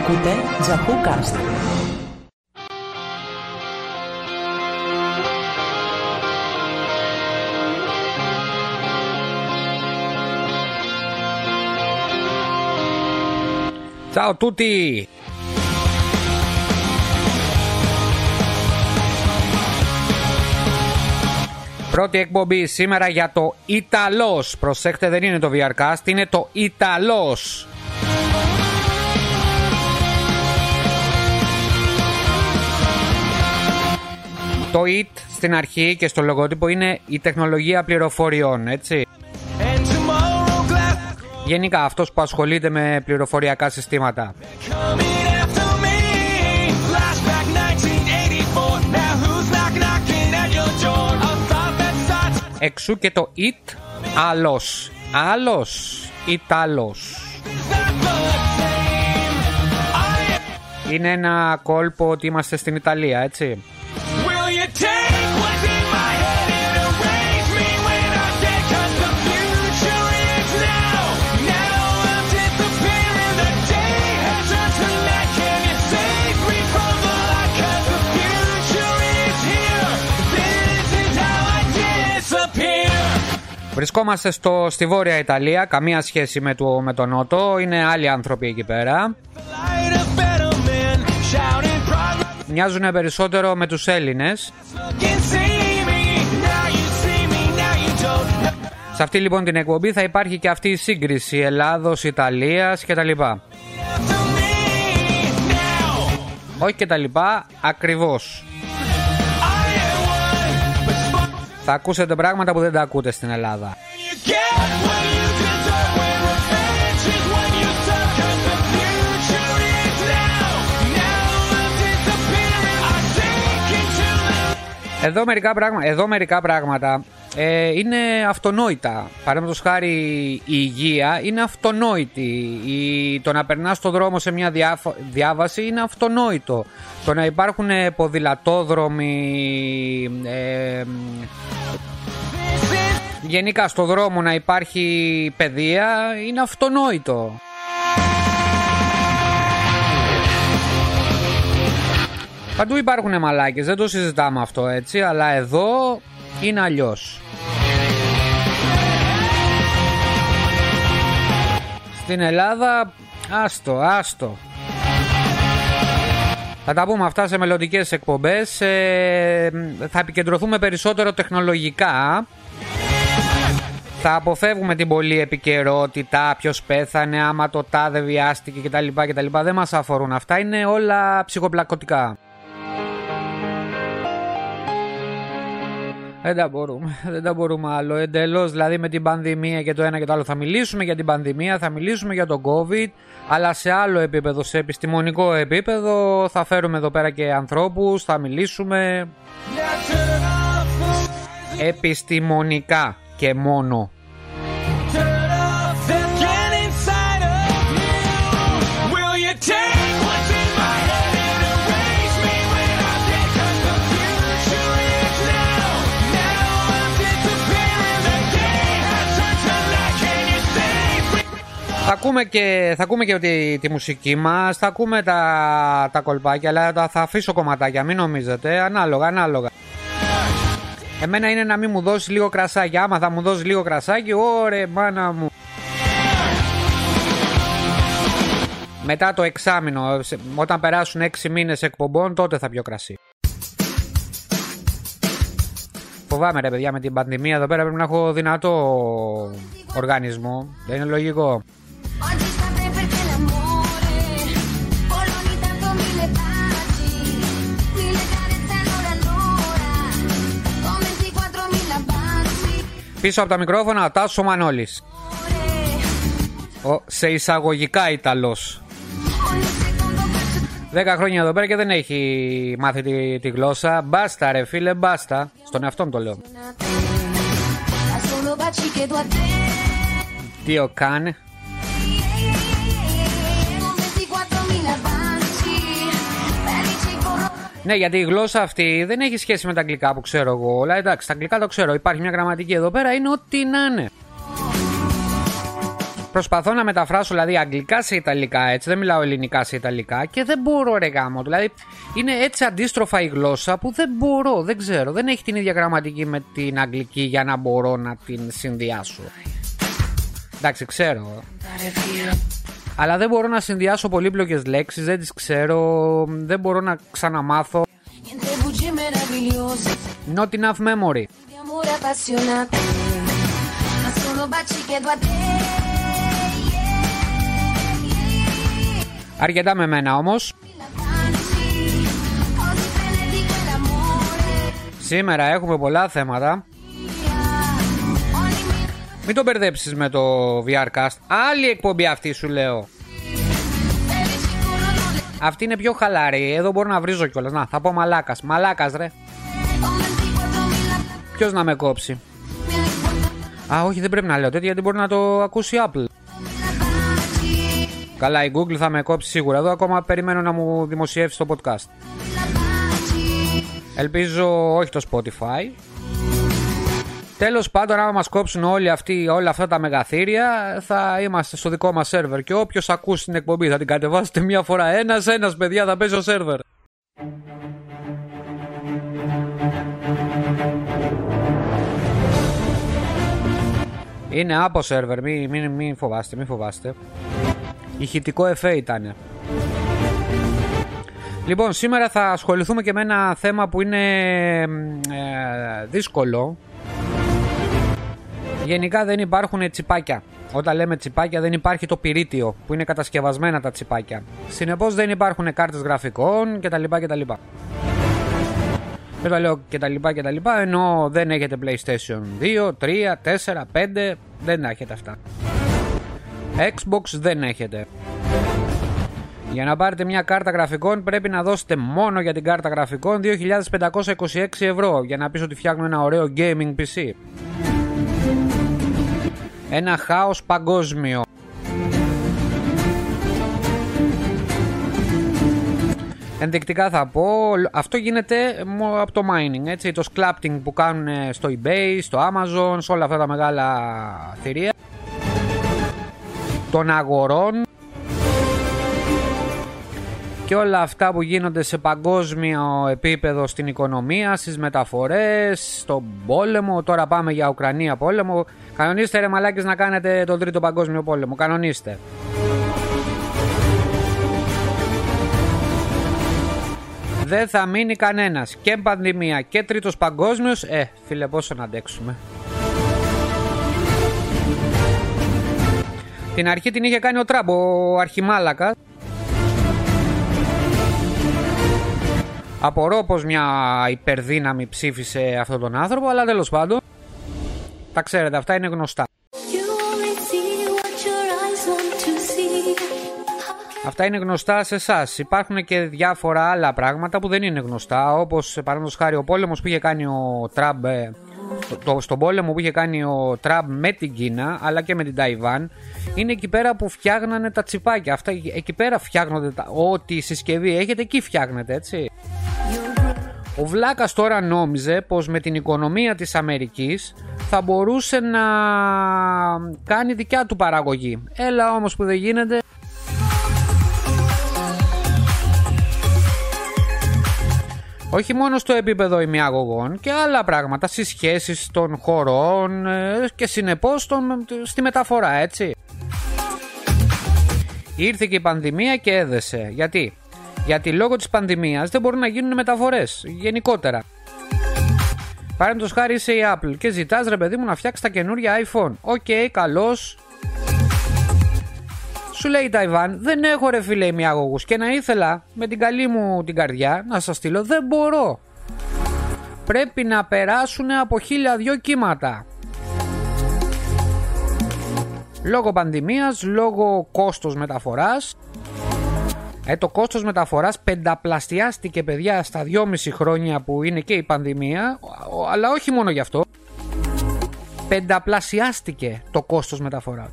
Ακούτε Τζαχούκαστ. Ciao a tutti! Πρώτη εκπομπή σήμερα για το Ιταλός. Προσέχτε δεν είναι το VRcast, είναι το Ιταλός. Το IT στην αρχή και στο λογότυπο είναι η τεχνολογία πληροφοριών, έτσι. Γενικά αυτός που ασχολείται με πληροφοριακά συστήματα. Εξού και το it άλλος. Άλλος. Ιταλός. Είναι ένα κόλπο ότι είμαστε στην Ιταλία, έτσι. Βρισκόμαστε στο, στη Βόρεια Ιταλία, καμία σχέση με το, με το Νότο, είναι άλλοι άνθρωποι εκεί πέρα. Μοιάζουν περισσότερο με τους Έλληνες. Σε αυτή λοιπόν την εκπομπή θα υπάρχει και αυτή η σύγκριση Ελλάδος, Ιταλίας κτλ. Όχι και τα λοιπά, ακριβώς. Θα ακούσετε πράγματα που δεν τα ακούτε στην Ελλάδα. Εδώ μερικά, πράγματα, εδώ μερικά πράγματα ε, είναι αυτονόητα. Παραδείγματος χάρη η υγεία είναι αυτονόητη. Η, το να περνάς στο δρόμο σε μια διάβαση είναι αυτονόητο. Το να υπάρχουν ποδηλατόδρομοι. Ε, γενικά στο δρόμο να υπάρχει παιδεία είναι αυτονόητο. Παντού υπάρχουν μαλάκες, δεν το συζητάμε αυτό έτσι, αλλά εδώ είναι αλλιώς. Στην Ελλάδα, άστο, άστο. Θα τα πούμε αυτά σε μελλοντικές εκπομπές. Ε, θα επικεντρωθούμε περισσότερο τεχνολογικά. Θα αποφεύγουμε την πολλή επικαιρότητα, ποιος πέθανε, άμα το τάδε βιάστηκε κτλ. κτλ. Δεν μας αφορούν αυτά, είναι όλα ψυχοπλακωτικά. Δεν τα μπορούμε, δεν τα μπορούμε άλλο. Εντελώς δηλαδή με την πανδημία και το ένα και το άλλο. Θα μιλήσουμε για την πανδημία, θα μιλήσουμε για τον COVID, αλλά σε άλλο επίπεδο, σε επιστημονικό επίπεδο. Θα φέρουμε εδώ πέρα και ανθρώπους, θα μιλήσουμε. Επιστημονικά και μόνο. Θα ακούμε και, θα ακούμε και τη, τη μουσική μας, θα ακούμε τα, τα κολπάκια, αλλά θα, θα αφήσω κομματάκια, μην νομίζετε, ανάλογα, ανάλογα. Εμένα είναι να μην μου δώσεις λίγο κρασάκι, άμα θα μου δώσεις λίγο κρασάκι, ωρε μάνα μου. Μετά το εξάμεινο, όταν περάσουν έξι μήνες εκπομπών, τότε θα πιω κρασί. Φοβάμαι ρε παιδιά με την πανδημία εδώ πέρα πρέπει να έχω δυνατό οργανισμό. Δεν είναι λογικό. Πίσω από τα μικρόφωνα Τάσο Μανώλης. Ο, Σε εισαγωγικά Ιταλός. Δέκα χρόνια εδώ πέρα και δεν έχει μάθει τη, τη γλώσσα. Μπάστα ρε φίλε μπάστα. Στον εαυτό μου το λέω. Τι ο κάνε Ναι, γιατί η γλώσσα αυτή δεν έχει σχέση με τα αγγλικά που ξέρω εγώ. Αλλά εντάξει, τα αγγλικά το ξέρω. Υπάρχει μια γραμματική εδώ πέρα, είναι ό,τι να είναι. Προσπαθώ να μεταφράσω δηλαδή αγγλικά σε ιταλικά έτσι, δεν μιλάω ελληνικά σε ιταλικά και δεν μπορώ ρε γάμο. Δηλαδή είναι έτσι αντίστροφα η γλώσσα που δεν μπορώ, δεν ξέρω. Δεν έχει την ίδια γραμματική με την αγγλική για να μπορώ να την συνδυάσω. Εντάξει, ξέρω. Αλλά δεν μπορώ να συνδυάσω πολύπλοκες λέξεις, δεν τις ξέρω, δεν μπορώ να ξαναμάθω. Not enough memory. Αρκετά με μένα όμως. Σήμερα έχουμε πολλά θέματα. Μην το μπερδέψεις με το VRcast. Άλλη εκπομπή αυτή σου λέω. Αυτή είναι πιο χαλαρή. Εδώ μπορώ να βρίζω κιόλας. Να, θα πω μαλάκας. Μαλάκας ρε. Ποιος να με κόψει; Α, όχι, δεν πρέπει να λέω τέτοια γιατί μπορεί να το ακούσει η Apple. Καλά, η Google θα με κόψει σίγουρα. Εδώ ακόμα περιμένω να μου δημοσιεύσει το podcast. Ελπίζω όχι το Spotify. Τέλος πάντων, άμα μας κόψουν όλοι αυτοί, όλα αυτά τα μεγαθύρια, θα είμαστε στο δικό μας σερβερ. Και όποιος ακούσει την εκπομπή θα την κατεβάσετε μία φορά. Ένας, ένας παιδιά θα παίζει ο σερβερ. Είναι από σερβερ, μην, μην, μην φοβάστε, μην φοβάστε. Ηχητικό εφέ ήταν. Λοιπόν, σήμερα θα ασχοληθούμε και με ένα θέμα που είναι ε, δύσκολο. Γενικά δεν υπάρχουν τσιπάκια. Όταν λέμε τσιπάκια δεν υπάρχει το πυρίτιο που είναι κατασκευασμένα τα τσιπάκια. Συνεπώς δεν υπάρχουν κάρτες γραφικών κτλ. κτλ. Δεν τα λέω κτλ. κτλ. Ενώ δεν έχετε PlayStation 2, 3, 4, 5. Δεν έχετε αυτά. Xbox δεν έχετε. Για να πάρετε μια κάρτα γραφικών πρέπει να δώσετε μόνο για την κάρτα γραφικών 2.526 ευρώ για να πεις ότι φτιάχνω ένα ωραίο gaming PC. Ένα χάος παγκόσμιο. Ενδεικτικά θα πω, αυτό γίνεται από το mining, έτσι, το scalping που κάνουν στο eBay, στο Amazon, σε όλα αυτά τα μεγάλα θηρία των αγορών και όλα αυτά που γίνονται σε παγκόσμιο επίπεδο στην οικονομία, στις μεταφορές, στον πόλεμο, τώρα πάμε για Ουκρανία πόλεμο. Κανονίστε ρε μαλάκες να κάνετε τον τρίτο παγκόσμιο πόλεμο, κανονίστε. Δεν θα μείνει κανένας και πανδημία και τρίτος παγκόσμιος, ε φίλε πόσο να αντέξουμε. Την αρχή την είχε κάνει ο Τραμπ, ο αρχιμάλακας. Απορώ πως μια υπερδύναμη ψήφισε αυτόν τον άνθρωπο, αλλά τέλος πάντων. Τα ξέρετε, αυτά είναι γνωστά. Αυτά είναι γνωστά σε εσάς. Υπάρχουν και διάφορα άλλα πράγματα που δεν είναι γνωστά, όπως παραδείγματος χάρη ο πόλεμος που είχε κάνει ο Τραμπ ε, το, στον πόλεμο που είχε κάνει ο Τραμπ με την Κίνα αλλά και με την Ταϊβάν είναι εκεί πέρα που φτιάχνανε τα τσιπάκια. Αυτά, εκεί πέρα φτιάχνονται τα, ό,τι συσκευή έχετε εκεί φτιάχνετε έτσι. Ο Βλάκας τώρα νόμιζε πως με την οικονομία της Αμερικής θα μπορούσε να κάνει δικιά του παραγωγή. Έλα όμως που δεν γίνεται όχι μόνο στο επίπεδο ημιαγωγών και άλλα πράγματα στις σχέσεις των χωρών ε, και συνεπώς στη μεταφορά έτσι. Ήρθε και η πανδημία και έδεσε. Γιατί; Γιατί λόγω της πανδημίας δεν μπορούν να γίνουν μεταφορές γενικότερα. Παραδείγματο χάρη είσαι η Apple και ζητάς ρε παιδί μου να φτιάξεις τα καινούργια iPhone. OK, okay, καλώς. Σου λέει η Ταϊβάν, δεν έχω ρε φίλε ημιαγωγούς και να ήθελα με την καλή μου την καρδιά να σας στείλω, δεν μπορώ. Πρέπει να περάσουν από χίλια δυο κύματα. Λόγω πανδημίας, λόγω κόστος μεταφοράς. Ε, το κόστος μεταφοράς πενταπλασιάστηκε παιδιά στα δυόμιση χρόνια που είναι και η πανδημία, αλλά όχι μόνο γι' αυτό. Πενταπλασιάστηκε το κόστος μεταφοράς.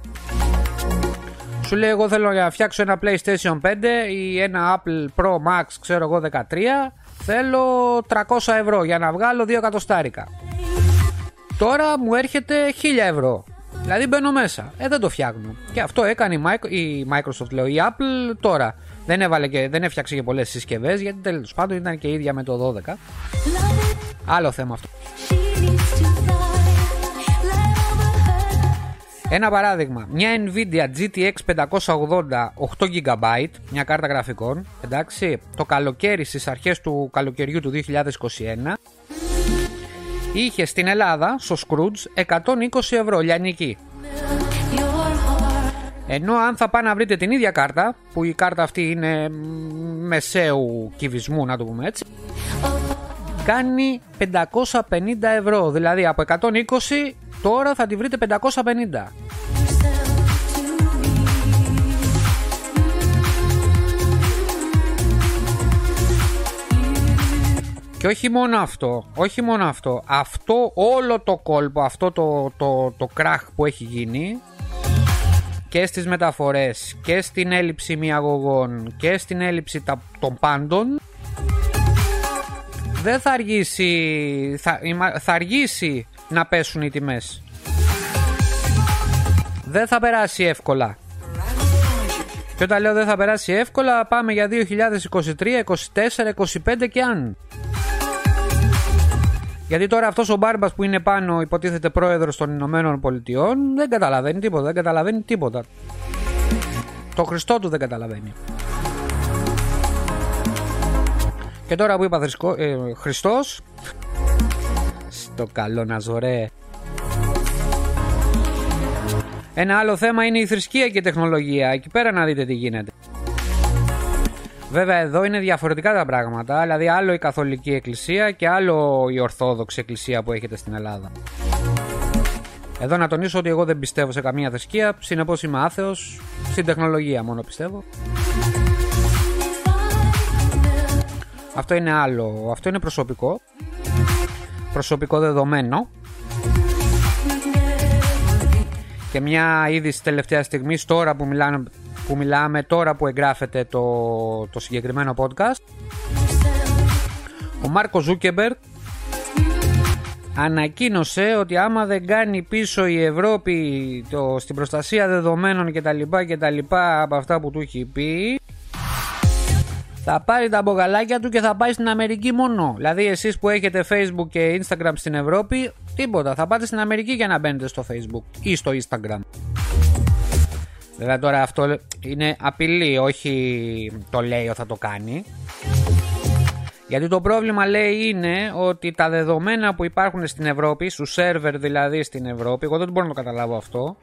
Σου λέει εγώ θέλω να φτιάξω ένα PlayStation 5 ή ένα Apple Pro Max ξέρω εγώ 13 Θέλω 300 ευρώ για να βγάλω 2 εκατοστάρικα Τώρα μου έρχεται 1000 ευρώ Δηλαδή μπαίνω μέσα. Ε, δεν το φτιάχνω. Και αυτό έκανε η Microsoft, λέω, η Apple τώρα. Δεν, έβαλε και, δεν έφτιαξε και πολλές συσκευές γιατί τέλος πάντων ήταν και ίδια με το 12. Άλλο θέμα αυτό. Ένα παράδειγμα, μια Nvidia GTX 580 8 GB, μια κάρτα γραφικών, εντάξει, το καλοκαίρι στις αρχές του καλοκαιριού του 2021 είχε στην Ελλάδα, στο Scrooge, 120 ευρώ λιανική. Ενώ αν θα πάνε να βρείτε την ίδια κάρτα, που η κάρτα αυτή είναι μεσαίου κυβισμού να το πούμε έτσι, κάνει 550 ευρώ. Δηλαδή από 120 τώρα θα τη βρείτε 550. Και όχι μόνο αυτό, όχι μόνο αυτό, αυτό όλο το κόλπο, αυτό το, το, το κράχ που έχει γίνει και στις μεταφορές και στην έλλειψη μιαγωγών και στην έλλειψη των πάντων δεν θα αργήσει, θα, θα αργήσει να πέσουν οι τιμές. Δεν θα περάσει εύκολα. Και όταν λέω δεν θα περάσει εύκολα πάμε για 2023, 24, 25 και αν. Γιατί τώρα αυτός ο Μπάρμπας που είναι πάνω, υποτίθεται πρόεδρος των Ηνωμένων Πολιτειών, δεν καταλαβαίνει τίποτα. Δεν καταλαβαίνει τίποτα. Το Χριστό του δεν καταλαβαίνει. Και τώρα που είπα ε, Χριστός Στο καλό να ζωρέ Ένα άλλο θέμα είναι η θρησκεία και η τεχνολογία Εκεί πέρα να δείτε τι γίνεται Βέβαια εδώ είναι διαφορετικά τα πράγματα, δηλαδή άλλο η Καθολική Εκκλησία και άλλο η Ορθόδοξη Εκκλησία που έχετε στην Ελλάδα. Εδώ να τονίσω ότι εγώ δεν πιστεύω σε καμία θρησκεία, συνεπώς είμαι άθεος, στην τεχνολογία μόνο πιστεύω. Αυτό είναι άλλο, αυτό είναι προσωπικό. Προσωπικό δεδομένο. Και μια είδηση τελευταία στιγμή, τώρα που μιλάνε που μιλάμε τώρα που εγγράφεται το, το συγκεκριμένο podcast ο Μάρκος Ζούκερμπεργκ ανακοίνωσε ότι άμα δεν κάνει πίσω η Ευρώπη το, στην προστασία δεδομένων και τα λοιπά και τα λοιπά από αυτά που του έχει πει θα πάρει τα μπογαλάκια του και θα πάει στην Αμερική μόνο. Δηλαδή εσείς που έχετε Facebook και Instagram στην Ευρώπη, τίποτα. Θα πάτε στην Αμερική για να μπαίνετε στο Facebook ή στο Instagram. Βέβαια τώρα αυτό είναι απειλή, όχι το λέει ότι θα το κάνει. Γιατί το πρόβλημα λέει είναι ότι τα δεδομένα που υπάρχουν στην Ευρώπη, στου σερβερ δηλαδή στην Ευρώπη, εγώ δεν μπορώ να το καταλάβω αυτό,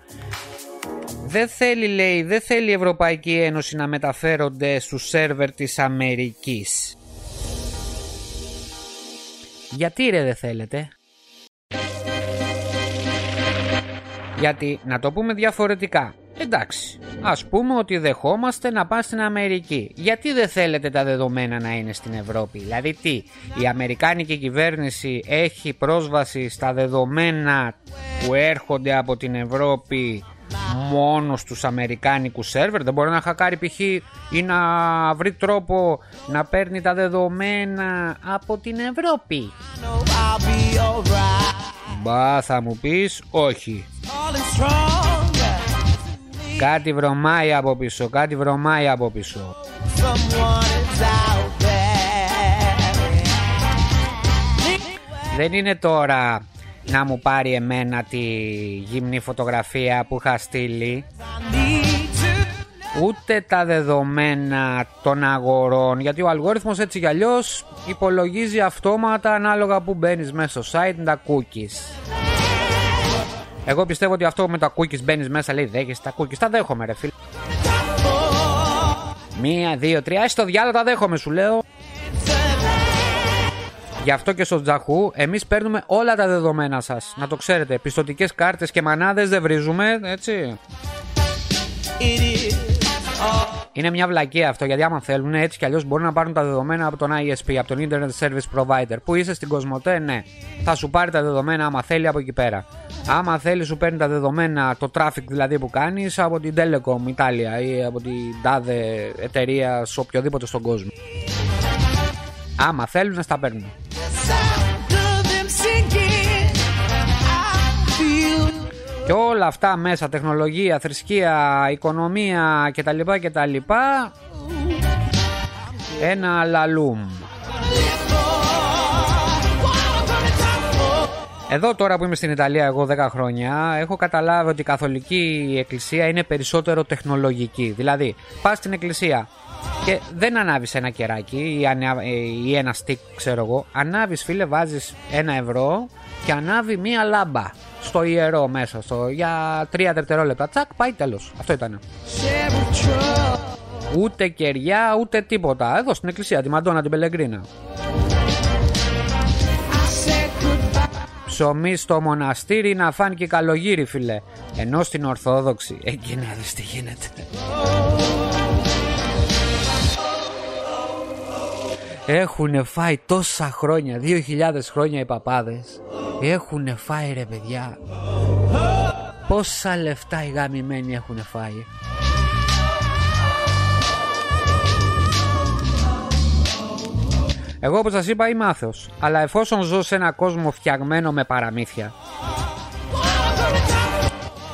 δεν θέλει λέει, δεν θέλει η Ευρωπαϊκή Ένωση να μεταφέρονται στους σερβερ της Αμερικής. Γιατί ρε δεν θέλετε; Γιατί να το πούμε διαφορετικά. Εντάξει, ας πούμε ότι δεχόμαστε να πάνε στην Αμερική. Γιατί δεν θέλετε τα δεδομένα να είναι στην Ευρώπη; Δηλαδή τι, η Αμερικάνικη κυβέρνηση έχει πρόσβαση στα δεδομένα που έρχονται από την Ευρώπη μόνο στους αμερικάνικους σερβερ; Δεν μπορεί να χακάρει π.χ. ή να βρει τρόπο να παίρνει τα δεδομένα από την Ευρώπη Μπα θα μου πεις όχι Κάτι βρωμάει από πίσω, κάτι βρωμάει από πίσω. Δεν είναι τώρα να μου πάρει εμένα τη γυμνή φωτογραφία που είχα στείλει ούτε τα δεδομένα των αγορών γιατί ο αλγόριθμος έτσι κι αλλιώς υπολογίζει αυτόματα ανάλογα που μπαίνεις μέσα στο site τα cookies εγώ πιστεύω ότι αυτό με τα cookies μπαίνεις μέσα, λέει δέχεσαι τα cookies. Τα δέχομαι, ρε φίλε. Μία, δύο, τρία. Εσύ το διάλογο τα δέχομαι, σου λέω. Γι' αυτό και στο Τζαχού εμείς παίρνουμε όλα τα δεδομένα σας. Να το ξέρετε. Πιστοτικές κάρτες και μανάδες δεν βρίζουμε, έτσι. Είναι μια βλακία αυτό γιατί άμα θέλουν έτσι κι αλλιώς μπορούν να πάρουν τα δεδομένα από τον ISP, από τον Internet Service Provider. Που είσαι στην Κοσμοτέ, ναι. Θα σου πάρει τα δεδομένα άμα θέλει από εκεί πέρα. Άμα θέλει, σου παίρνει τα δεδομένα, το traffic δηλαδή που κάνεις από την Telecom Italia ή από την τάδε εταιρεία σε οποιοδήποτε στον κόσμο. Άμα θέλουν, να στα παίρνουν. Και όλα αυτά μέσα, τεχνολογία, θρησκεία, οικονομία κτλ. κτλ ένα λαλούμ. Εδώ τώρα που είμαι στην Ιταλία εγώ 10 χρόνια έχω καταλάβει ότι η καθολική εκκλησία είναι περισσότερο τεχνολογική. Δηλαδή πας στην εκκλησία και δεν ανάβεις ένα κεράκι ή, ή ένα στικ ξέρω εγώ. Ανάβεις φίλε βάζεις ένα ευρώ και ανάβει μία λάμπα στο ιερό μέσα στο, για τρία δευτερόλεπτα. Τσακ πάει τέλος. Αυτό ήταν. Ούτε κεριά ούτε τίποτα. Εδώ στην εκκλησία τη Μαντόνα την Πελεγκρίνα. ψωμί στο μοναστήρι να φάνηκε καλογύρι φίλε Ενώ στην Ορθόδοξη Εκεί να δεις τι γίνεται Έχουν φάει τόσα χρόνια 2.000 χρόνια οι παπάδες. Έχουν φάει ρε παιδιά. Πόσα λεφτά οι γαμημένοι έχουν φάει. Εγώ όπως σας είπα είμαι άθεος. Αλλά εφόσον ζω σε ένα κόσμο φτιαγμένο με παραμύθια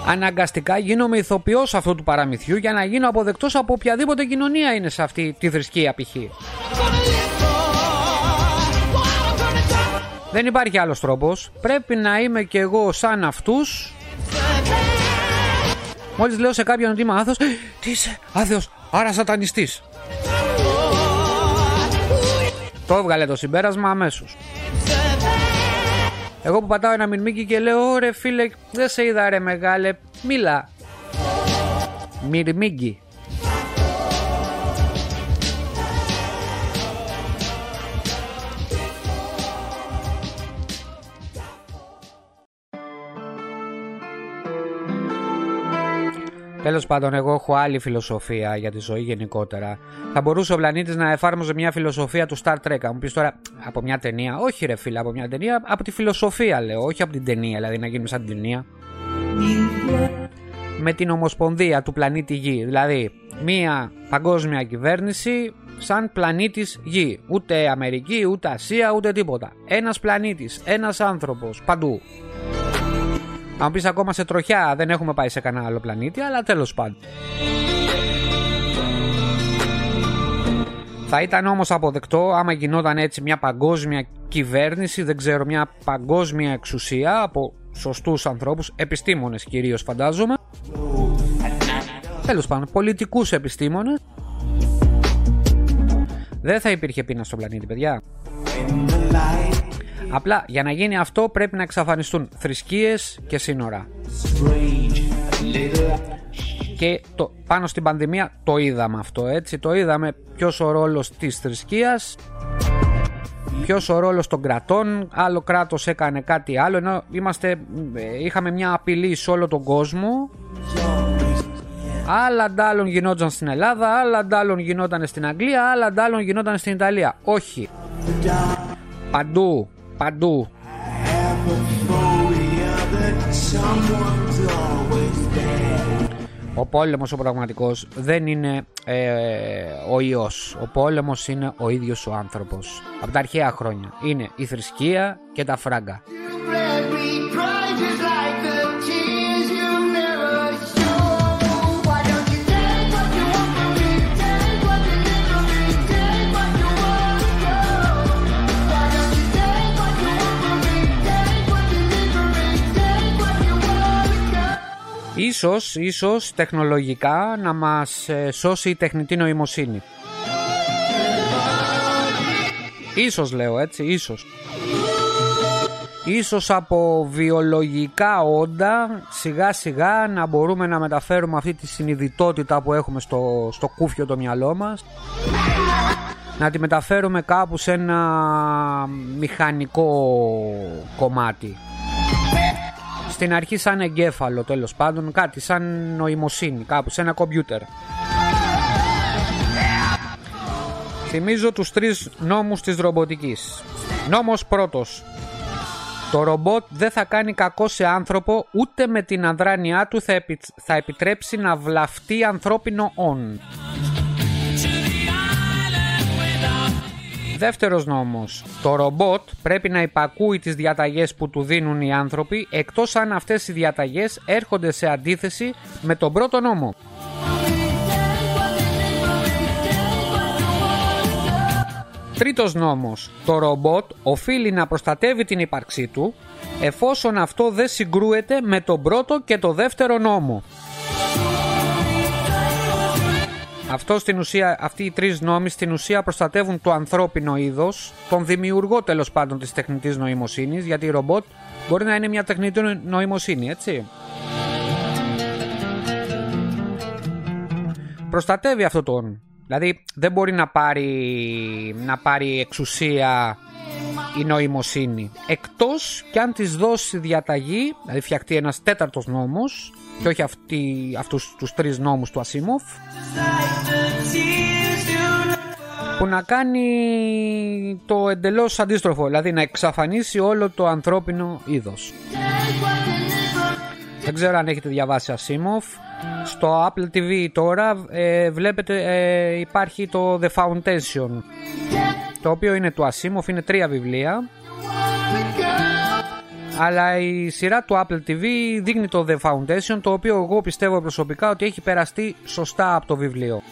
Αναγκαστικά γίνομαι ηθοποιός αυτού του παραμυθιού Για να γίνω αποδεκτός από οποιαδήποτε κοινωνία είναι σε αυτή τη θρησκεία π.χ. Δεν υπάρχει άλλος τρόπος. Πρέπει να είμαι και εγώ σαν αυτούς. Μόλις λέω σε κάποιον ότι είμαι άθεος Τι είσαι άθεος άρα σατανιστής το έβγαλε το συμπέρασμα αμέσως. Εγώ που πατάω ένα μυρμήκι και λέω ρε φίλε δεν σε είδα ρε μεγάλε Μίλα Μυρμήγκι Τέλος πάντων, εγώ έχω άλλη φιλοσοφία για τη ζωή γενικότερα. Θα μπορούσε ο πλανήτης να εφάρμοζε μια φιλοσοφία του Star Trek. Αν μου πεις τώρα από μια ταινία, όχι ρε φίλε, από μια ταινία, από τη φιλοσοφία λέω, όχι από την ταινία, δηλαδή να γίνουμε σαν την ταινία. Με την ομοσπονδία του πλανήτη Γη. Δηλαδή, μια παγκόσμια κυβέρνηση σαν πλανήτης Γη. Ούτε Αμερική, ούτε Ασία, ούτε τίποτα. Ένας πλανήτης, ένας άνθρωπος παντού. Αν πεις ακόμα σε τροχιά, δεν έχουμε πάει σε κανένα άλλο πλανήτη, αλλά τέλος πάντων. Θα ήταν όμως αποδεκτό άμα γινόταν έτσι μια παγκόσμια κυβέρνηση, δεν ξέρω, μια παγκόσμια εξουσία από σωστούς ανθρώπους, επιστήμονες κυρίως φαντάζομαι. Τέλος πάντων, πολιτικούς επιστήμονες. Δεν θα υπήρχε πείνα στον πλανήτη, παιδιά. Απλά για να γίνει αυτό πρέπει να εξαφανιστούν θρησκείες και σύνορα. Και το, πάνω στην πανδημία το είδαμε αυτό έτσι. Το είδαμε ποιος ο ρόλος της θρησκείας ποιος ο ρόλος των κρατών. Άλλο κράτος έκανε κάτι άλλο ενώ είμαστε, ε, είχαμε μια απειλή σε όλο τον κόσμο. Άλλα αντάλλων γινόταν στην Ελλάδα άλλα αντάλλων γινόταν στην Αγγλία άλλα αντάλλων γινόταν στην Ιταλία. Όχι. Παντού παντού. Ο πόλεμος ο πραγματικός δεν είναι ε, ο ιός. Ο πόλεμος είναι ο ίδιος ο άνθρωπος. Από τα αρχαία χρόνια. Είναι η θρησκεία και τα φράγκα. Ίσως, ίσως τεχνολογικά να μας ε, σώσει η τεχνητή νοημοσύνη. Ίσως λέω έτσι, ίσως. Ίσως από βιολογικά όντα σιγά σιγά να μπορούμε να μεταφέρουμε αυτή τη συνειδητότητα που έχουμε στο, στο κούφιο το μυαλό μας να τη μεταφέρουμε κάπου σε ένα μηχανικό κομμάτι στην αρχή σαν εγκέφαλο τέλος πάντων, κάτι σαν νοημοσύνη, κάπου σε ένα κομπιούτερ. Θυμίζω τους τρεις νόμους της ρομποτικής. Νόμος πρώτος. Το ρομπότ δεν θα κάνει κακό σε άνθρωπο ούτε με την αδράνειά του θα, θα επιτρέψει να βλαφτεί ανθρώπινο όν. Δεύτερος νόμος. Το ρομπότ πρέπει να υπακούει τις διαταγές που του δίνουν οι άνθρωποι εκτός αν αυτές οι διαταγές έρχονται σε αντίθεση με τον πρώτο νόμο. Τρίτος νόμος. Το ρομπότ οφείλει να προστατεύει την ύπαρξή του εφόσον αυτό δεν συγκρούεται με τον πρώτο και το δεύτερο νόμο. Αυτό στην ουσία, αυτοί οι τρεις νόμοι στην ουσία προστατεύουν το ανθρώπινο είδος, τον δημιουργό τέλος πάντων της τεχνητής νοημοσύνης, γιατί η ρομπότ μπορεί να είναι μια τεχνητή νοημοσύνη, έτσι. Προστατεύει αυτό τον Δηλαδή δεν μπορεί να πάρει, να πάρει εξουσία η νοημοσύνη. Εκτός και αν της δώσει διαταγή, δηλαδή φτιαχτεί ένας τέταρτος νόμος και όχι αυτοί, αυτούς τους τρεις νόμους του Ασίμοφ. Που να κάνει το εντελώς αντίστροφο, δηλαδή να εξαφανίσει όλο το ανθρώπινο είδος. Δεν ξέρω αν έχετε διαβάσει Ασίμοφ. Στο Apple TV τώρα ε, βλέπετε ε, υπάρχει το The Foundation το οποίο είναι του Asimov, είναι τρία βιβλία αλλά η σειρά του Apple TV δείχνει το The Foundation το οποίο εγώ πιστεύω προσωπικά ότι έχει περαστεί σωστά από το βιβλίο.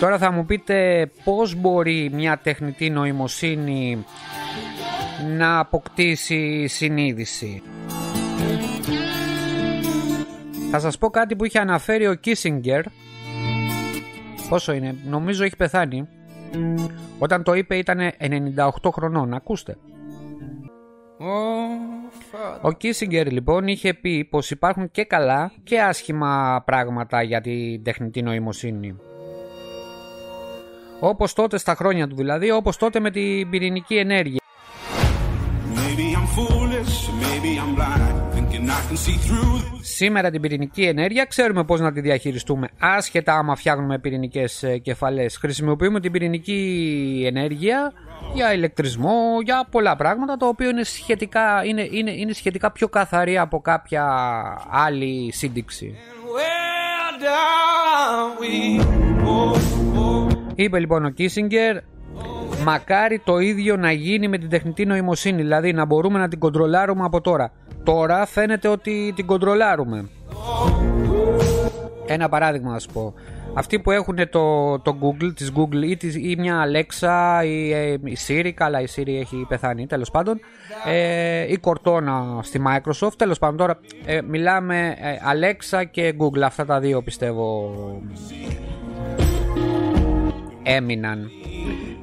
Τώρα θα μου πείτε πώς μπορεί μια τεχνητή νοημοσύνη να αποκτήσει συνείδηση. Θα σας πω κάτι που είχε αναφέρει ο Κίσιγκερ Πόσο είναι, νομίζω έχει πεθάνει Όταν το είπε ήταν 98 χρονών, ακούστε. Ο Κίσιγκερ λοιπόν είχε πει πως υπάρχουν και καλά και άσχημα πράγματα για την τεχνητή νοημοσύνη. Όπως τότε στα χρόνια του δηλαδή, όπως τότε με την πυρηνική ενέργεια Σήμερα την πυρηνική ενέργεια ξέρουμε πώς να τη διαχειριστούμε άσχετα άμα φτιάχνουμε πυρηνικές ε, κεφαλές. Χρησιμοποιούμε την πυρηνική ενέργεια για ηλεκτρισμό, για πολλά πράγματα το οποίο είναι σχετικά, είναι, είναι, είναι σχετικά πιο καθαρή από κάποια άλλη σύνδεξη. Είπε λοιπόν ο Κίσιγκερ Μακάρι το ίδιο να γίνει με την τεχνητή νοημοσύνη, δηλαδή να μπορούμε να την κοντρολάρουμε από τώρα. Τώρα φαίνεται ότι την κοντρολάρουμε. Ένα παράδειγμα να σου πω. Αυτοί που έχουν το, το Google, της Google ή, της, ή μια Alexa ή ε, η Siri, καλά η Siri έχει πεθάνει τέλος πάντων, ε, ή Cortana στη Microsoft, τέλος πάντων τώρα ε, μιλάμε ε, Alexa και Google, αυτά τα δύο πιστεύω έμειναν.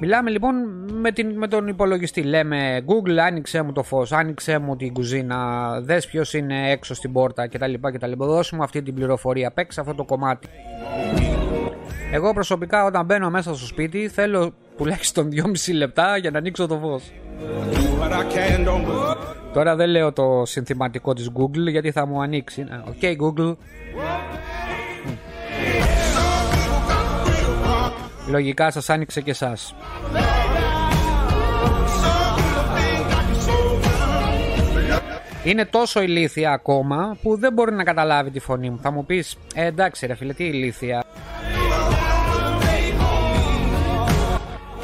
Μιλάμε λοιπόν με, την, με τον υπολογιστή. Λέμε Google, άνοιξε μου το φως, άνοιξε μου την κουζίνα, δες ποιος είναι έξω στην πόρτα κτλ. κτλ. Δώσε μου αυτή την πληροφορία, παίξε αυτό το κομμάτι. Εγώ προσωπικά όταν μπαίνω μέσα στο σπίτι θέλω τουλάχιστον 2,5 λεπτά για να ανοίξω το φως. Τώρα δεν λέω το συνθηματικό της Google γιατί θα μου ανοίξει. OK okay, Google. Λογικά σας άνοιξε και εσάς. Είναι τόσο ηλίθια ακόμα που δεν μπορεί να καταλάβει τη φωνή μου. Θα μου πεις, ε, εντάξει ρε φίλε, τι ηλίθια.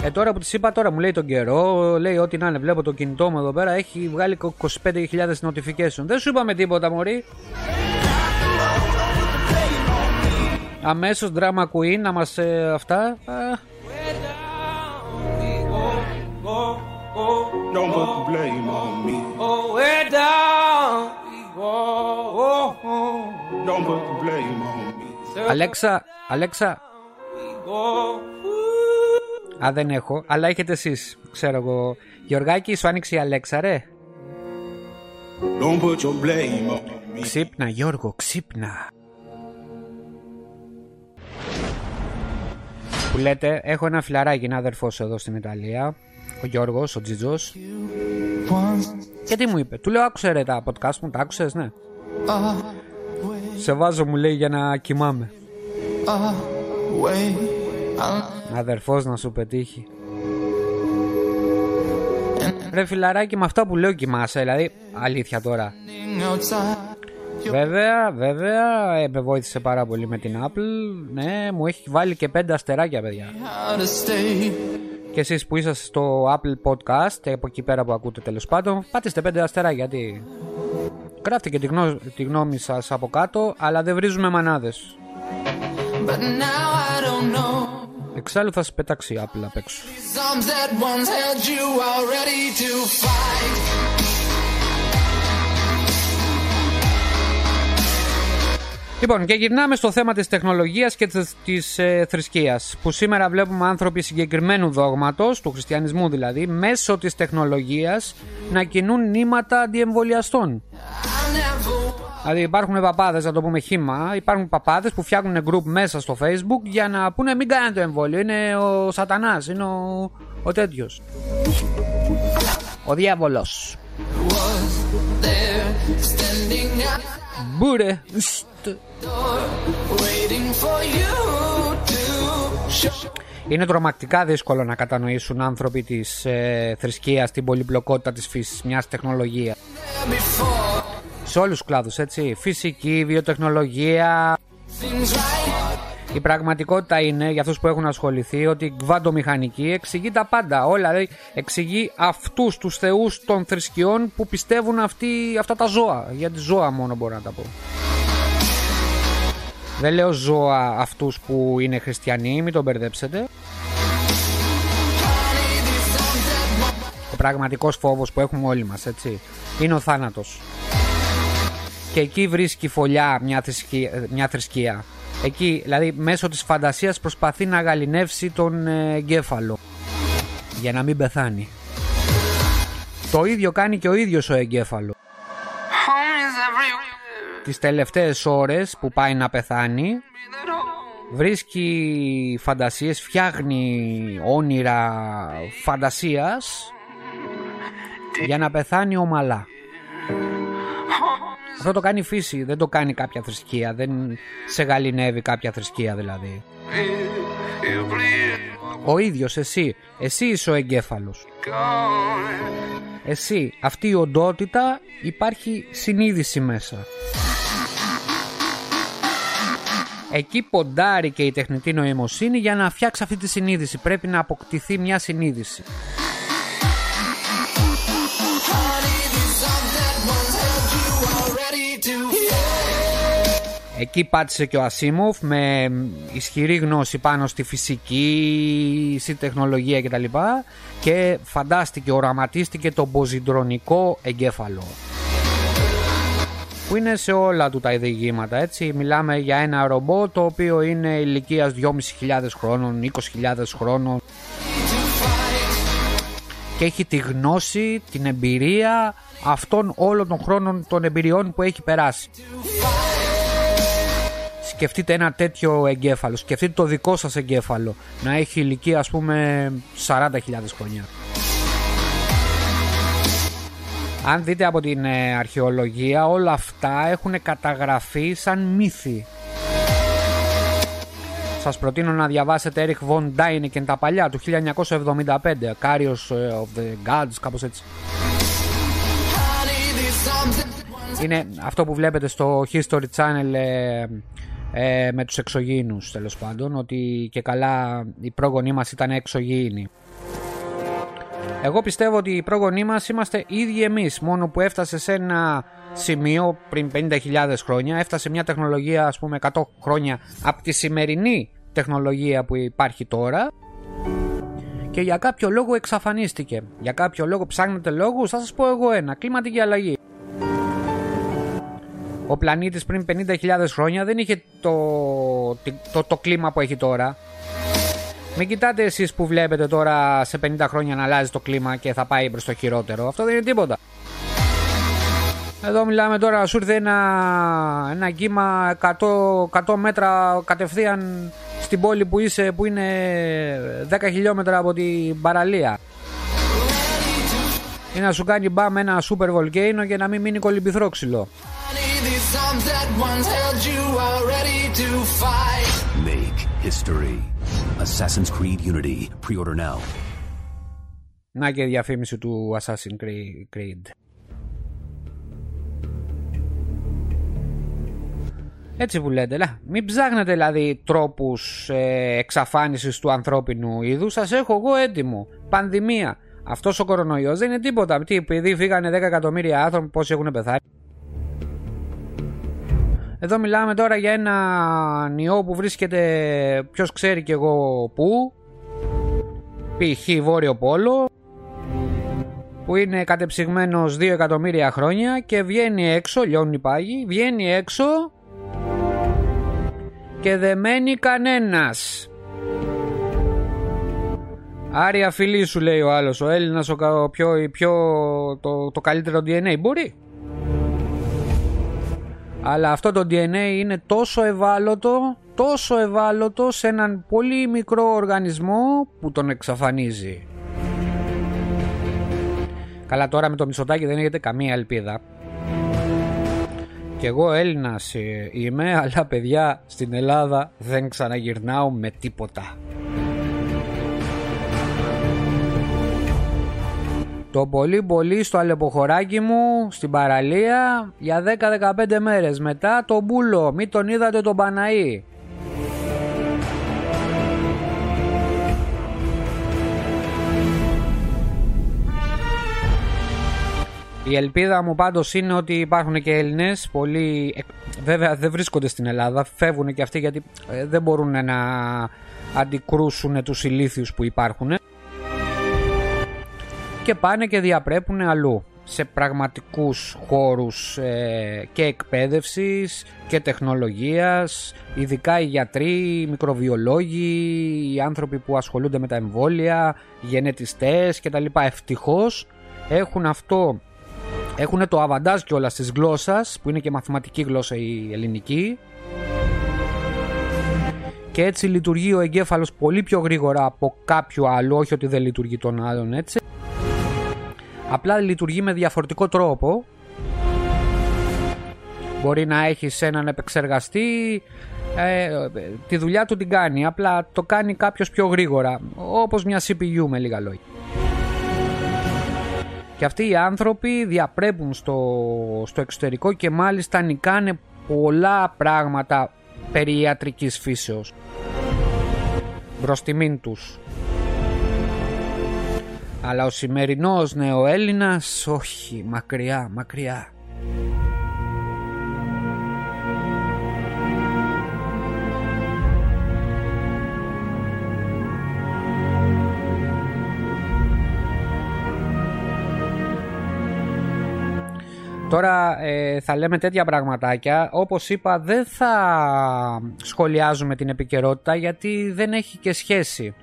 Ε, τώρα που της είπα, τώρα μου λέει τον καιρό, λέει ό,τι να είναι. Βλέπω το κινητό μου εδώ πέρα, έχει βγάλει 25.000 notification. Δεν σου είπαμε τίποτα, Μωρή. Αμέσως drama queen να μας ε, αυτά Αλέξα, Αλέξα. Α δεν έχω, αλλά έχετε εσείς, ξέρω εγώ. Γιωργάκη σου άνοιξε η Αλέξα ρε. Ξύπνα Γιώργο, ξύπνα που λέτε. Έχω ένα φιλαράκι, ένα αδερφό εδώ στην Ιταλία. Ο Γιώργος, ο Τζιτζός. Και τι μου είπε, του λέω άκουσε ρε τα podcast μου, τα άκουσες ναι. Σε βάζω μου λέει για να κοιμάμαι. Αδερφός να σου πετύχει. Ρε φιλαράκι με αυτά που λέω κοιμάσαι Δηλαδή αλήθεια τώρα Βέβαια, βέβαια, ε, με βοήθησε πάρα πολύ με την Apple. Ναι, μου έχει βάλει και πέντε αστεράκια, παιδιά. Και εσείς που είσαστε στο Apple Podcast, από εκεί πέρα που ακούτε τέλος πάντων, πάτε πέντε αστεράκια, γιατί γράφτε και τη, γνώ, τη γνώμη σας από κάτω, αλλά δεν βρίζουμε μανάδες. Εξάλλου θα σας πετάξει η Apple απ' έξω. Λοιπόν, και γυρνάμε στο θέμα της τεχνολογίας και της, της ε, θρησκείας, που σήμερα βλέπουμε άνθρωποι συγκεκριμένου δόγματος, του χριστιανισμού δηλαδή, μέσω της τεχνολογίας να κινούν νήματα αντιεμβολιαστών. Δηλαδή υπάρχουν παπάδες, να το πούμε χήμα, υπάρχουν παπάδες που φτιάχνουν group μέσα στο facebook για να πούνε μην κάνετε το εμβόλιο, είναι ο σατανάς, είναι ο, ο τέτοιος. Ο διάβολος. Μπούρε. Είναι τρομακτικά δύσκολο να κατανοήσουν άνθρωποι της ε, θρησκείας την πολυπλοκότητα της φύσης μιας τεχνολογίας. Σε όλους τους κλάδους, έτσι. Φυσική, βιοτεχνολογία. Η πραγματικότητα είναι, για αυτούς που έχουν ασχοληθεί, ότι η κβαντομηχανική εξηγεί τα πάντα. Όλα, δηλαδή, εξηγεί αυτούς τους θεούς των θρησκειών που πιστεύουν αυτοί, αυτά τα ζώα. Για τη ζώα μόνο μπορώ να τα πω. Δεν λέω ζώα αυτούς που είναι χριστιανοί, μην τον μπερδέψετε. Ο πραγματικός φόβος που έχουμε όλοι μας, έτσι, είναι ο θάνατος. Και εκεί βρίσκει φωλιά μια θρησκεία. Μια θρησκεία. Εκεί, δηλαδή, μέσω της φαντασίας προσπαθεί να γαλινεύσει τον ε, εγκέφαλο. Για να μην πεθάνει. Το ίδιο κάνει και ο ίδιος ο εγκέφαλο τις τελευταίες ώρες που πάει να πεθάνει βρίσκει φαντασίες, φτιάχνει όνειρα φαντασίας για να πεθάνει ομαλά. Αυτό το κάνει η φύση, δεν το κάνει κάποια θρησκεία, δεν σε γαλινεύει κάποια θρησκεία δηλαδή. Ο ίδιος εσύ, εσύ είσαι ο εγκέφαλος. Εσύ, αυτή η οντότητα υπάρχει συνείδηση μέσα. Εκεί ποντάρει και η τεχνητή νοημοσύνη για να φτιάξει αυτή τη συνείδηση. Πρέπει να αποκτηθεί μια συνείδηση. Εκεί πάτησε και ο Ασίμοφ με ισχυρή γνώση πάνω στη φυσική, στη τεχνολογία κτλ. Και φαντάστηκε, οραματίστηκε τον ποζιντρονικό εγκέφαλο. Που είναι σε όλα του τα ειδηγήματα έτσι. Μιλάμε για ένα ρομπό το οποίο είναι ηλικίας 2.500 χρόνων 20.000 χρόνων και έχει τη γνώση, την εμπειρία αυτών όλων των χρόνων των εμπειριών που έχει περάσει. Σκεφτείτε ένα τέτοιο εγκέφαλο. Σκεφτείτε το δικό σας εγκέφαλο. Να έχει ηλικία ας πούμε 40.000 χρόνια. Αν δείτε από την ε, αρχαιολογία όλα αυτά έχουν καταγραφεί σαν μύθοι. Σας προτείνω να διαβάσετε Eric Von Däniken τα παλιά του 1975 Carriers ε, of the Gods κάπως έτσι. Είναι αυτό που βλέπετε στο History Channel ε, με τους εξωγήινους τέλος πάντων ότι και καλά οι πρόγονοί μας ήταν εξωγήινοι. Εγώ πιστεύω ότι οι πρόγονοί μας είμαστε ίδιοι εμείς, μόνο που έφτασε σε ένα σημείο πριν 50.000 χρόνια, έφτασε μια τεχνολογία ας πούμε 100 χρόνια από τη σημερινή τεχνολογία που υπάρχει τώρα και για κάποιο λόγο εξαφανίστηκε. Για κάποιο λόγο ψάχνετε λόγους, θα σας πω εγώ ένα, κλιματική αλλαγή. Ο πλανήτης πριν 50.000 χρόνια δεν είχε το, το, το κλίμα που έχει τώρα. Μην κοιτάτε εσείς που βλέπετε τώρα σε 50 χρόνια να αλλάζει το κλίμα και θα πάει προς το χειρότερο. Αυτό δεν είναι τίποτα. Εδώ μιλάμε τώρα, σου ήρθε ένα, ένα κύμα 100, 100 μέτρα κατευθείαν στην πόλη που είσαι που είναι 10 χιλιόμετρα από την παραλία. Ή να σου κάνει μπαμ ένα super volcano και να μην μείνει κολυμπηθρόξυλο. Make history. Assassin's Creed Unity. Pre-order now. Να και διαφήμιση του Assassin's Creed. Έτσι που λέτε, λά. μην ψάχνετε δηλαδή τρόπους ε, εξαφάνισης του ανθρώπινου είδους, σας έχω εγώ έτοιμο. Πανδημία. Αυτός ο κορονοϊός δεν είναι τίποτα. Τι, επειδή φύγανε 10 εκατομμύρια άνθρωποι, πόσοι έχουν πεθάνει. Εδώ μιλάμε τώρα για ένα ιό που βρίσκεται ποιος ξέρει κι εγώ πού. Π.χ. Βόρειο Πόλο που είναι κατεψυγμένος 2 εκατομμύρια χρόνια και βγαίνει έξω, λιώνει πάγι, βγαίνει έξω και δεν μένει κανένας. Άρια φιλή σου λέει ο άλλος, ο Έλληνας ο πιο, πιο, το, το καλύτερο DNA μπορεί. Αλλά αυτό το DNA είναι τόσο ευάλωτο, τόσο ευάλωτο σε έναν πολύ μικρό οργανισμό που τον εξαφανίζει. Καλά τώρα με το μισοτάκι δεν έχετε καμία ελπίδα. Και εγώ Έλληνας ε, είμαι, αλλά παιδιά στην Ελλάδα δεν ξαναγυρνάω με τίποτα. Το πολύ πολύ στο αλεποχωράκι μου στην παραλία για 10-15 μέρες μετά το μπούλο, μη τον είδατε τον Παναή. Η ελπίδα μου πάντως είναι ότι υπάρχουν και Έλληνες, πολλοί, βέβαια δεν βρίσκονται στην Ελλάδα, φεύγουν και αυτοί γιατί ε, δεν μπορούν να αντικρούσουν τους ηλίθιους που υπάρχουν και πάνε και διαπρέπουν αλλού σε πραγματικούς χώρους ε, και εκπαίδευσης και τεχνολογίας ειδικά οι γιατροί, οι μικροβιολόγοι, οι άνθρωποι που ασχολούνται με τα εμβόλια, οι γενετιστές κτλ. Ευτυχώς έχουν αυτό έχουν το αβαντάζ κιόλας της γλώσσας που είναι και μαθηματική γλώσσα η ελληνική και έτσι λειτουργεί ο εγκέφαλος πολύ πιο γρήγορα από κάποιο άλλο, όχι ότι δεν λειτουργεί τον άλλον έτσι. Απλά λειτουργεί με διαφορετικό τρόπο. Μπορεί να έχεις έναν επεξεργαστή, ε, τη δουλειά του την κάνει, απλά το κάνει κάποιος πιο γρήγορα, όπως μια CPU με λίγα λόγια. Και αυτοί οι άνθρωποι διαπρέπουν στο, στο εξωτερικό και μάλιστα νικάνε πολλά πράγματα περί ιατρικής φύσεως. Μπροστιμήν τους. Αλλά ο σημερινός νεοέλληνας όχι, μακριά, μακριά. Τώρα ε, θα λέμε τέτοια πραγματάκια. Όπως είπα δεν θα σχολιάζουμε την επικαιρότητα γιατί δεν έχει και σχέση.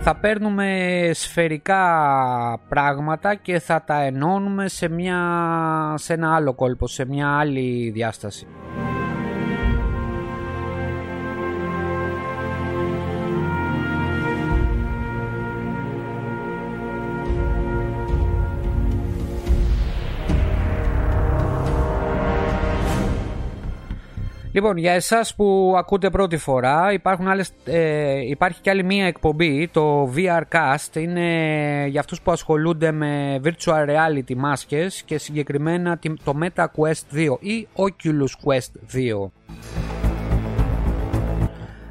Θα παίρνουμε σφαιρικά πράγματα και θα τα ενώνουμε σε, μια, σε ένα άλλο κόλπο, σε μια άλλη διάσταση. Λοιπόν, για εσάς που ακούτε πρώτη φορά, υπάρχουν άλλες, ε, υπάρχει και άλλη μία εκπομπή, το VR Cast. Είναι για αυτούς που ασχολούνται με virtual reality μάσκες και συγκεκριμένα το Meta Quest 2 ή Oculus Quest 2.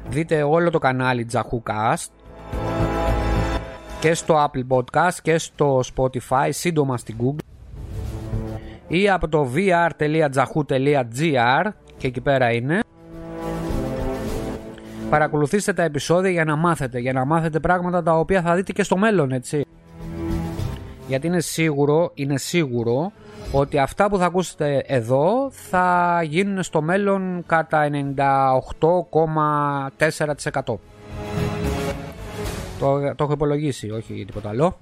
Δείτε όλο το κανάλι Yahoo Cast και στο Apple Podcast και στο Spotify, σύντομα στην Google ή από το vr.jahoo.gr και εκεί πέρα είναι. Παρακολουθήστε τα επεισόδια για να μάθετε, για να μάθετε πράγματα τα οποία θα δείτε και στο μέλλον, έτσι. Γιατί είναι σίγουρο, είναι σίγουρο ότι αυτά που θα ακούσετε εδώ θα γίνουν στο μέλλον κατά 98,4%. Το, το έχω υπολογίσει, όχι τίποτα άλλο.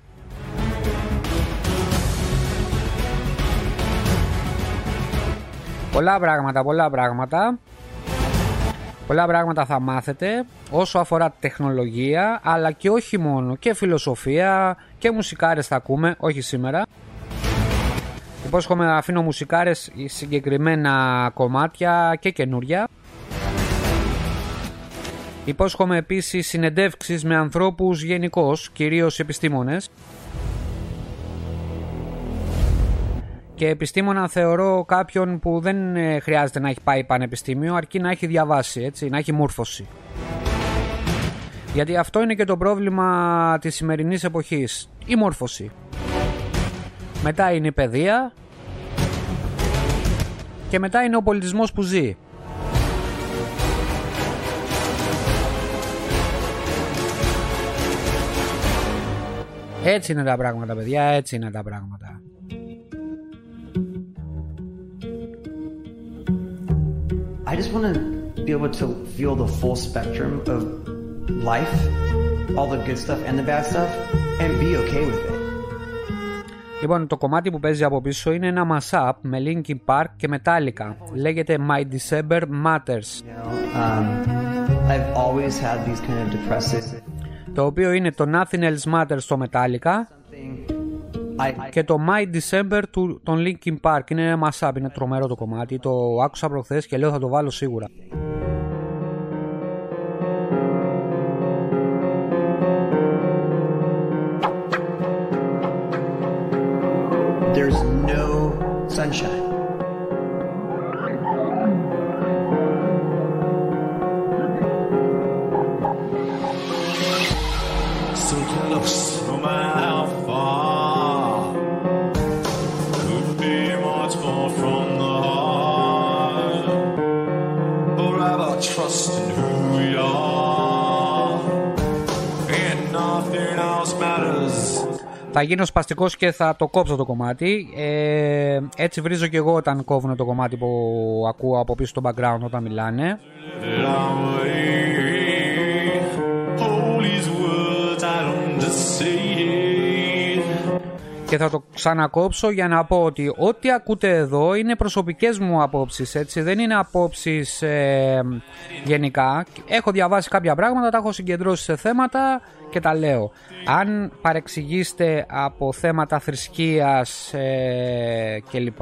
Πολλά πράγματα, πολλά πράγματα. Πολλά πράγματα θα μάθετε όσο αφορά τεχνολογία αλλά και όχι μόνο και φιλοσοφία και μουσικάρες θα ακούμε, όχι σήμερα. Υπόσχομαι να αφήνω μουσικάρες συγκεκριμένα κομμάτια και καινούρια. Υπόσχομαι επίσης συνεντεύξεις με ανθρώπους γενικώς, κυρίως επιστήμονες. Και επιστήμονα θεωρώ κάποιον που δεν ε, χρειάζεται να έχει πάει πανεπιστήμιο, αρκεί να έχει διαβάσει, έτσι, να έχει μόρφωση. Γιατί αυτό είναι και το πρόβλημα της σημερινής εποχής, η μόρφωση. Μετά είναι η παιδεία και μετά είναι ο πολιτισμός που ζει. Έτσι είναι τα πράγματα παιδιά, έτσι είναι τα πράγματα. I just want to be able to feel the full spectrum of life, all the good stuff and the bad stuff, and be okay with it. Λοιπόν, το κομμάτι που παίζει από πίσω είναι ένα mashup με Linkin Park και Metallica. Λέγεται My December Matters. You know, um, I've always had these kind of depressive... Το οποίο είναι το Nothing Else Matters στο Metallica και το My December του, των Linkin Park. Είναι ένα mashup, είναι τρομερό το κομμάτι. Το άκουσα προχθές και λέω θα το βάλω σίγουρα. Θα γίνω σπαστικός και θα το κόψω το κομμάτι. Ε, έτσι βρίζω και εγώ όταν κόβουν το κομμάτι που ακούω από πίσω στο background όταν μιλάνε. και θα το ξανακόψω για να πω ότι ό,τι ακούτε εδώ είναι προσωπικές μου απόψεις έτσι δεν είναι απόψεις ε, γενικά έχω διαβάσει κάποια πράγματα τα έχω συγκεντρώσει σε θέματα και τα λέω. Αν παρεξηγήσετε από θέματα θρησκείας ε, κλπ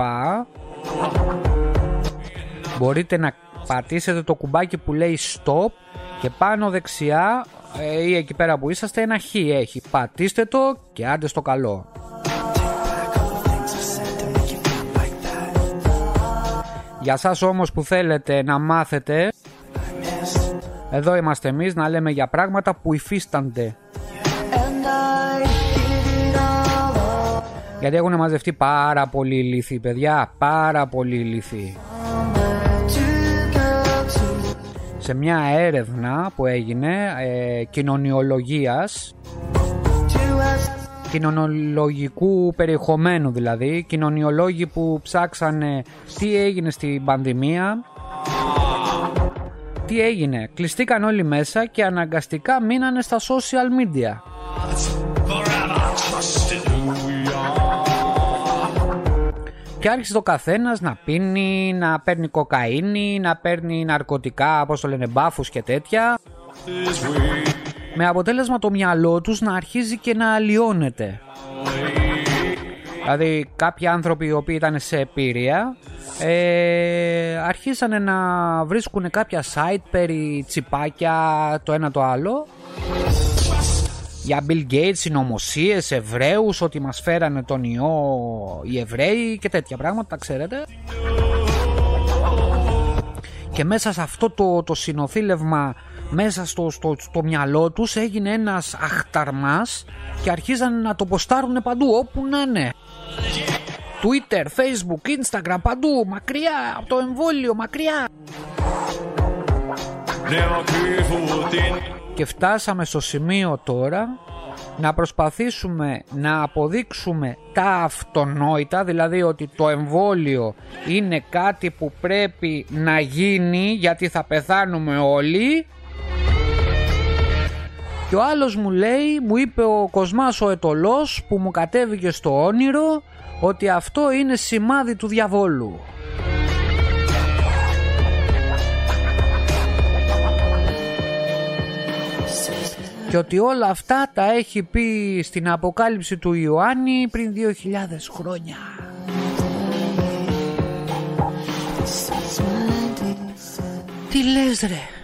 μπορείτε να πατήσετε το κουμπάκι που λέει stop και πάνω δεξιά ε, ή εκεί πέρα που είσαστε ένα χ έχει. Πατήστε το και άντε στο καλό. Για σας όμως που θέλετε να μάθετε Εδώ είμαστε εμείς να λέμε για πράγματα που υφίστανται. Γιατί έχουν μαζευτεί πάρα πολύ λύθοι παιδιά Πάρα πολύ λύθοι. Σε μια έρευνα που έγινε ε, κοινωνιολογίας κοινωνιολογικού περιεχομένου δηλαδή, κοινωνιολόγοι που ψάξανε τι έγινε στην πανδημία, τι έγινε, κλειστήκαν όλοι μέσα και αναγκαστικά μείνανε στα social media. Και άρχισε το καθένας να πίνει, να παίρνει κοκαίνη, να παίρνει ναρκωτικά, όπω το λένε, μπάφους και τέτοια με αποτέλεσμα το μυαλό τους να αρχίζει και να αλλοιώνεται. Δηλαδή κάποιοι άνθρωποι οι οποίοι ήταν σε επίρρεια ε, αρχίσανε να βρίσκουν κάποια site περί τσιπάκια το ένα το άλλο για Bill Gates, συνωμοσίες, Εβραίους, ότι μας φέρανε τον ιό οι Εβραίοι και τέτοια πράγματα, τα ξέρετε. Και μέσα σε αυτό το, το συνοθήλευμα μέσα στο, στο, στο μυαλό τους έγινε ένας αχταρμάς και αρχίζαν να το ποστάρουν παντού όπου να είναι. Twitter, Facebook, Instagram, παντού, μακριά, από το εμβόλιο, μακριά. Και φτάσαμε στο σημείο τώρα να προσπαθήσουμε να αποδείξουμε τα αυτονόητα, δηλαδή ότι το εμβόλιο είναι κάτι που πρέπει να γίνει γιατί θα πεθάνουμε όλοι και ο άλλος μου λέει, μου είπε ο Κοσμάς ο Ετωλός που μου κατέβηκε στο όνειρο ότι αυτό είναι σημάδι του διαβόλου. Και ότι όλα αυτά τα έχει πει στην Αποκάλυψη του Ιωάννη πριν 2.000 χρόνια. Τι λες ρε;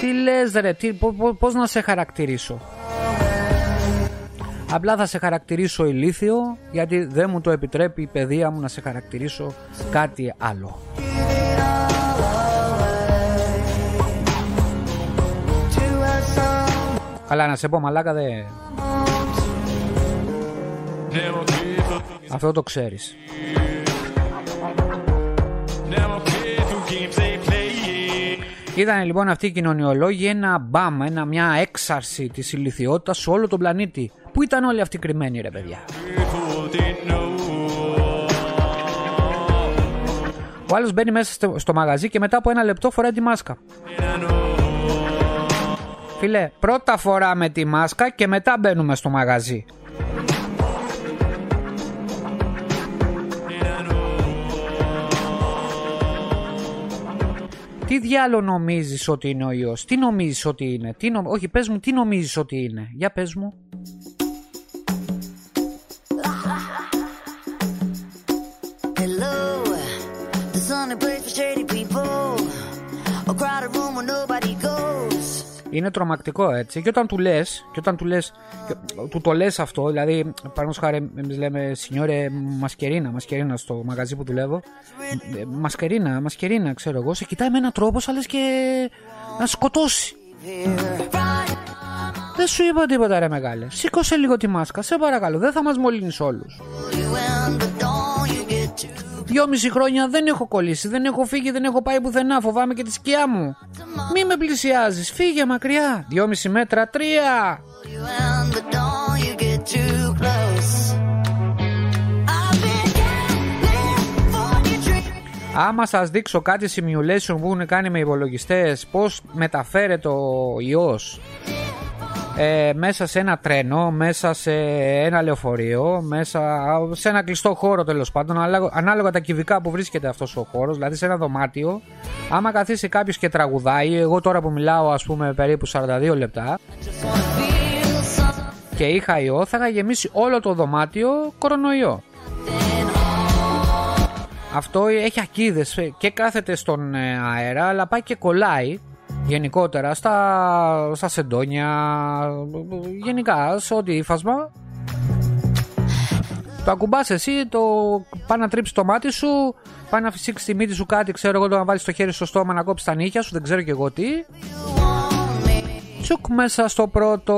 Τι λες ρε, τι, πώς να σε χαρακτηρίσω; Απλά θα σε χαρακτηρίσω ηλίθιο γιατί δεν μου το επιτρέπει η παιδεία μου να σε χαρακτηρίσω κάτι άλλο. Καλά να σε πω μαλάκα δε... Αυτό το ξέρεις. Είδαν λοιπόν αυτοί οι κοινωνιολόγοι ένα μπαμ, ένα, μια έξαρση της ηλικιότητας σε όλο τον πλανήτη. Πού ήταν όλοι αυτοί κρυμμένοι ρε παιδιά; Ο άλλος μπαίνει μέσα στο, στο μαγαζί και μετά από ένα λεπτό φοράει τη μάσκα. Φίλε, πρώτα φοράμε τη μάσκα και μετά μπαίνουμε στο μαγαζί. Τι διάλο νομίζεις ότι είναι ο ιός, τι νομίζεις ότι είναι, τι νο... όχι πες μου τι νομίζεις ότι είναι, για πες μου. Hello, the sunny place for shady people. A crowded room where nobody goes. Είναι τρομακτικό έτσι. Και όταν του λες, και όταν του λες, του το λες αυτό, δηλαδή, παραδείγματο χάρη, εμείς λέμε Σινιόρε Μασκερίνα, Μασκερίνα στο μαγαζί που δουλεύω. Ε, Μασκερίνα, Μασκερίνα, ξέρω εγώ, σε κοιτάει με έναν τρόπο, σαν λες και να σκοτώσει. Δεν σου είπα τίποτα, ρε μεγάλε. Σήκωσε λίγο τη μάσκα, σε παρακαλώ, δεν θα μας μολύνεις όλους. Δυόμιση χρόνια δεν έχω κολλήσει, δεν έχω φύγει, δεν έχω πάει πουθενά. Φοβάμαι και τη σκιά μου. Μη με πλησιάζεις, φύγε μακριά. Δυόμιση μέτρα, τρία. You and the dawn you get too close. I've been gambling for your dreams. Άμα σας δείξω κάτι simulation που έχουν κάνει με υπολογιστές πώς μεταφέρεται ο ιός; Ε, μέσα σε ένα τρένο, μέσα σε ένα λεωφορείο, μέσα σε ένα κλειστό χώρο τέλος πάντων, ανάλογα, ανάλογα τα κυβικά που βρίσκεται αυτός ο χώρος, δηλαδή σε ένα δωμάτιο. Άμα καθίσει κάποιος και τραγουδάει, εγώ τώρα που μιλάω ας πούμε περίπου 42 λεπτά Feel something. και είχα ιό, θα είχα γεμίσει όλο το δωμάτιο κορονοϊό. Αυτό έχει ακίδες και κάθεται στον ε, αέρα αλλά πάει και κολλάει γενικότερα στα, στα σεντόνια γενικά σε ό,τι ύφασμα το ακουμπάς εσύ, το πάει να τρίψεις το μάτι σου, πάει να φυσήξεις τη μύτη σου κάτι, ξέρω εγώ, το να βάλεις το χέρι στο στόμα να κόψεις τα νύχια σου, δεν ξέρω και εγώ τι. Τσουκ μέσα στο πρώτο,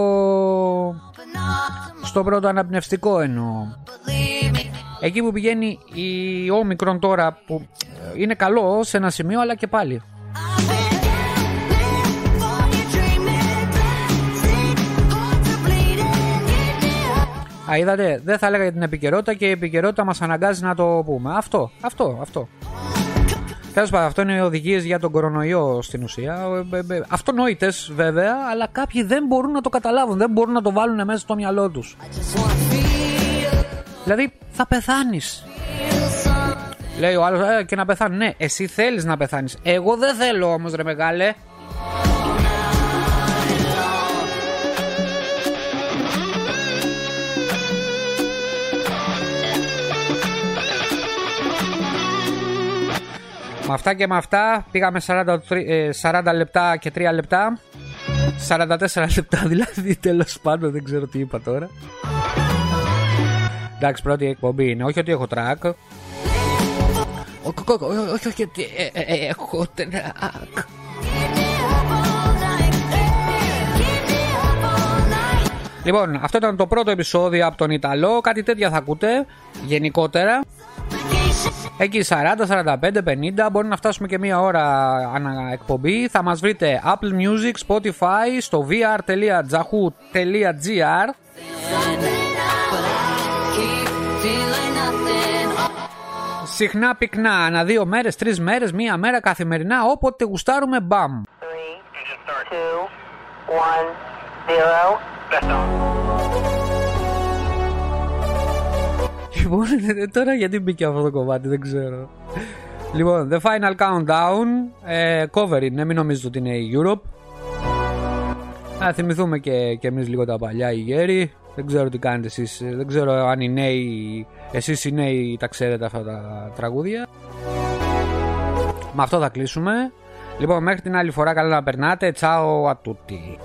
στο πρώτο αναπνευστικό εννοώ. Believe me. Εκεί που πηγαίνει η όμικρον τώρα που ε, είναι καλό σε ένα σημείο αλλά και πάλι. Α, είδατε, δεν θα έλεγα για την επικαιρότητα και η επικαιρότητα μας αναγκάζει να το πούμε. Αυτό, αυτό, αυτό. Τέλος πάντων, αυτό είναι οι οδηγίες για τον κορονοϊό στην ουσία. Ε, ε, ε, Αυτονόητες βέβαια, αλλά κάποιοι δεν μπορούν να το καταλάβουν, δεν μπορούν να το βάλουν μέσα στο μυαλό τους. Just wanna feel, Δηλαδή, θα πεθάνεις. feel something. Λέει ο άλλος, ε, και να πεθάνει. Ναι, εσύ θέλεις να πεθάνεις. Εγώ δεν θέλω όμως, ρε μεγάλε. Με αυτά και με αυτά πήγαμε 43, ε, 40 λεπτά και 3 λεπτά. 44 λεπτά δηλαδή, τέλος πάντων, δεν ξέρω τι είπα τώρα. Εντάξει, πρώτη εκπομπή είναι. Όχι ότι έχω track. Ο- κο- κο- Όχι, όχι, ότι ε, ε, ε, έχω track. Keep me up all night. Keep me up all night. Λοιπόν, αυτό ήταν το πρώτο επεισόδιο από τον Ιταλό. Κάτι τέτοια θα ακούτε γενικότερα. Εκεί 40, 45, 50, μπορεί να φτάσουμε και μία ώρα ανά εκπομπή. Θα μας βρείτε Apple Music, Spotify, στο vr.jahu.gr Keep feeling nothing. Συχνά πυκνά, ανά δύο μέρες, τρεις μέρες, μία μέρα καθημερινά, όποτε γουστάρουμε μπαμ. Three, two, one, zero. Λοιπόν, τώρα γιατί μπήκε αυτό το κομμάτι, δεν ξέρω. Λοιπόν, The Final Countdown, ε, cover είναι, μην νομίζετε ότι είναι η Europe. Να θυμηθούμε και, και εμείς λίγο τα παλιά οι γέροι. Δεν ξέρω τι κάνετε εσείς, ε, δεν ξέρω αν οι νέοι, εσείς οι νέοι τα ξέρετε αυτά τα τραγούδια. Με αυτό θα κλείσουμε. Λοιπόν, μέχρι την άλλη φορά καλά να περνάτε. Ciao a tutti.